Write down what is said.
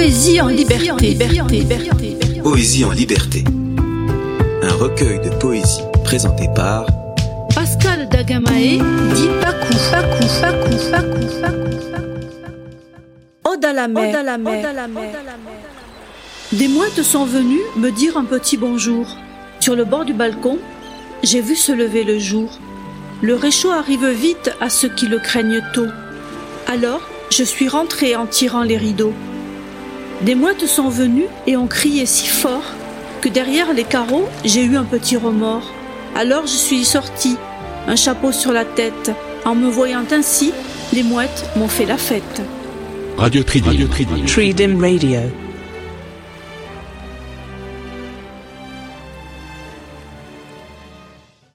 Poésie en liberté. Poésie en liberté. Un recueil de poésie présenté par Pascal Dagamae dit Pakou, Pakou, Pakou, Pakou, Pakou. Ode à la mer. Des mouettes sont venues me dire un petit bonjour. Sur le bord du balcon, j'ai vu se lever le jour. Le réchaud arrive vite à ceux qui le craignent tôt. Alors, je suis rentrée en tirant les rideaux. Des mouettes sont venues et ont crié si fort que derrière les carreaux, j'ai eu un petit remords. Alors je suis sortie, un chapeau sur la tête. En me voyant ainsi, les mouettes m'ont fait la fête. Radio Tridim. Radio Tridim. Tridim Radio.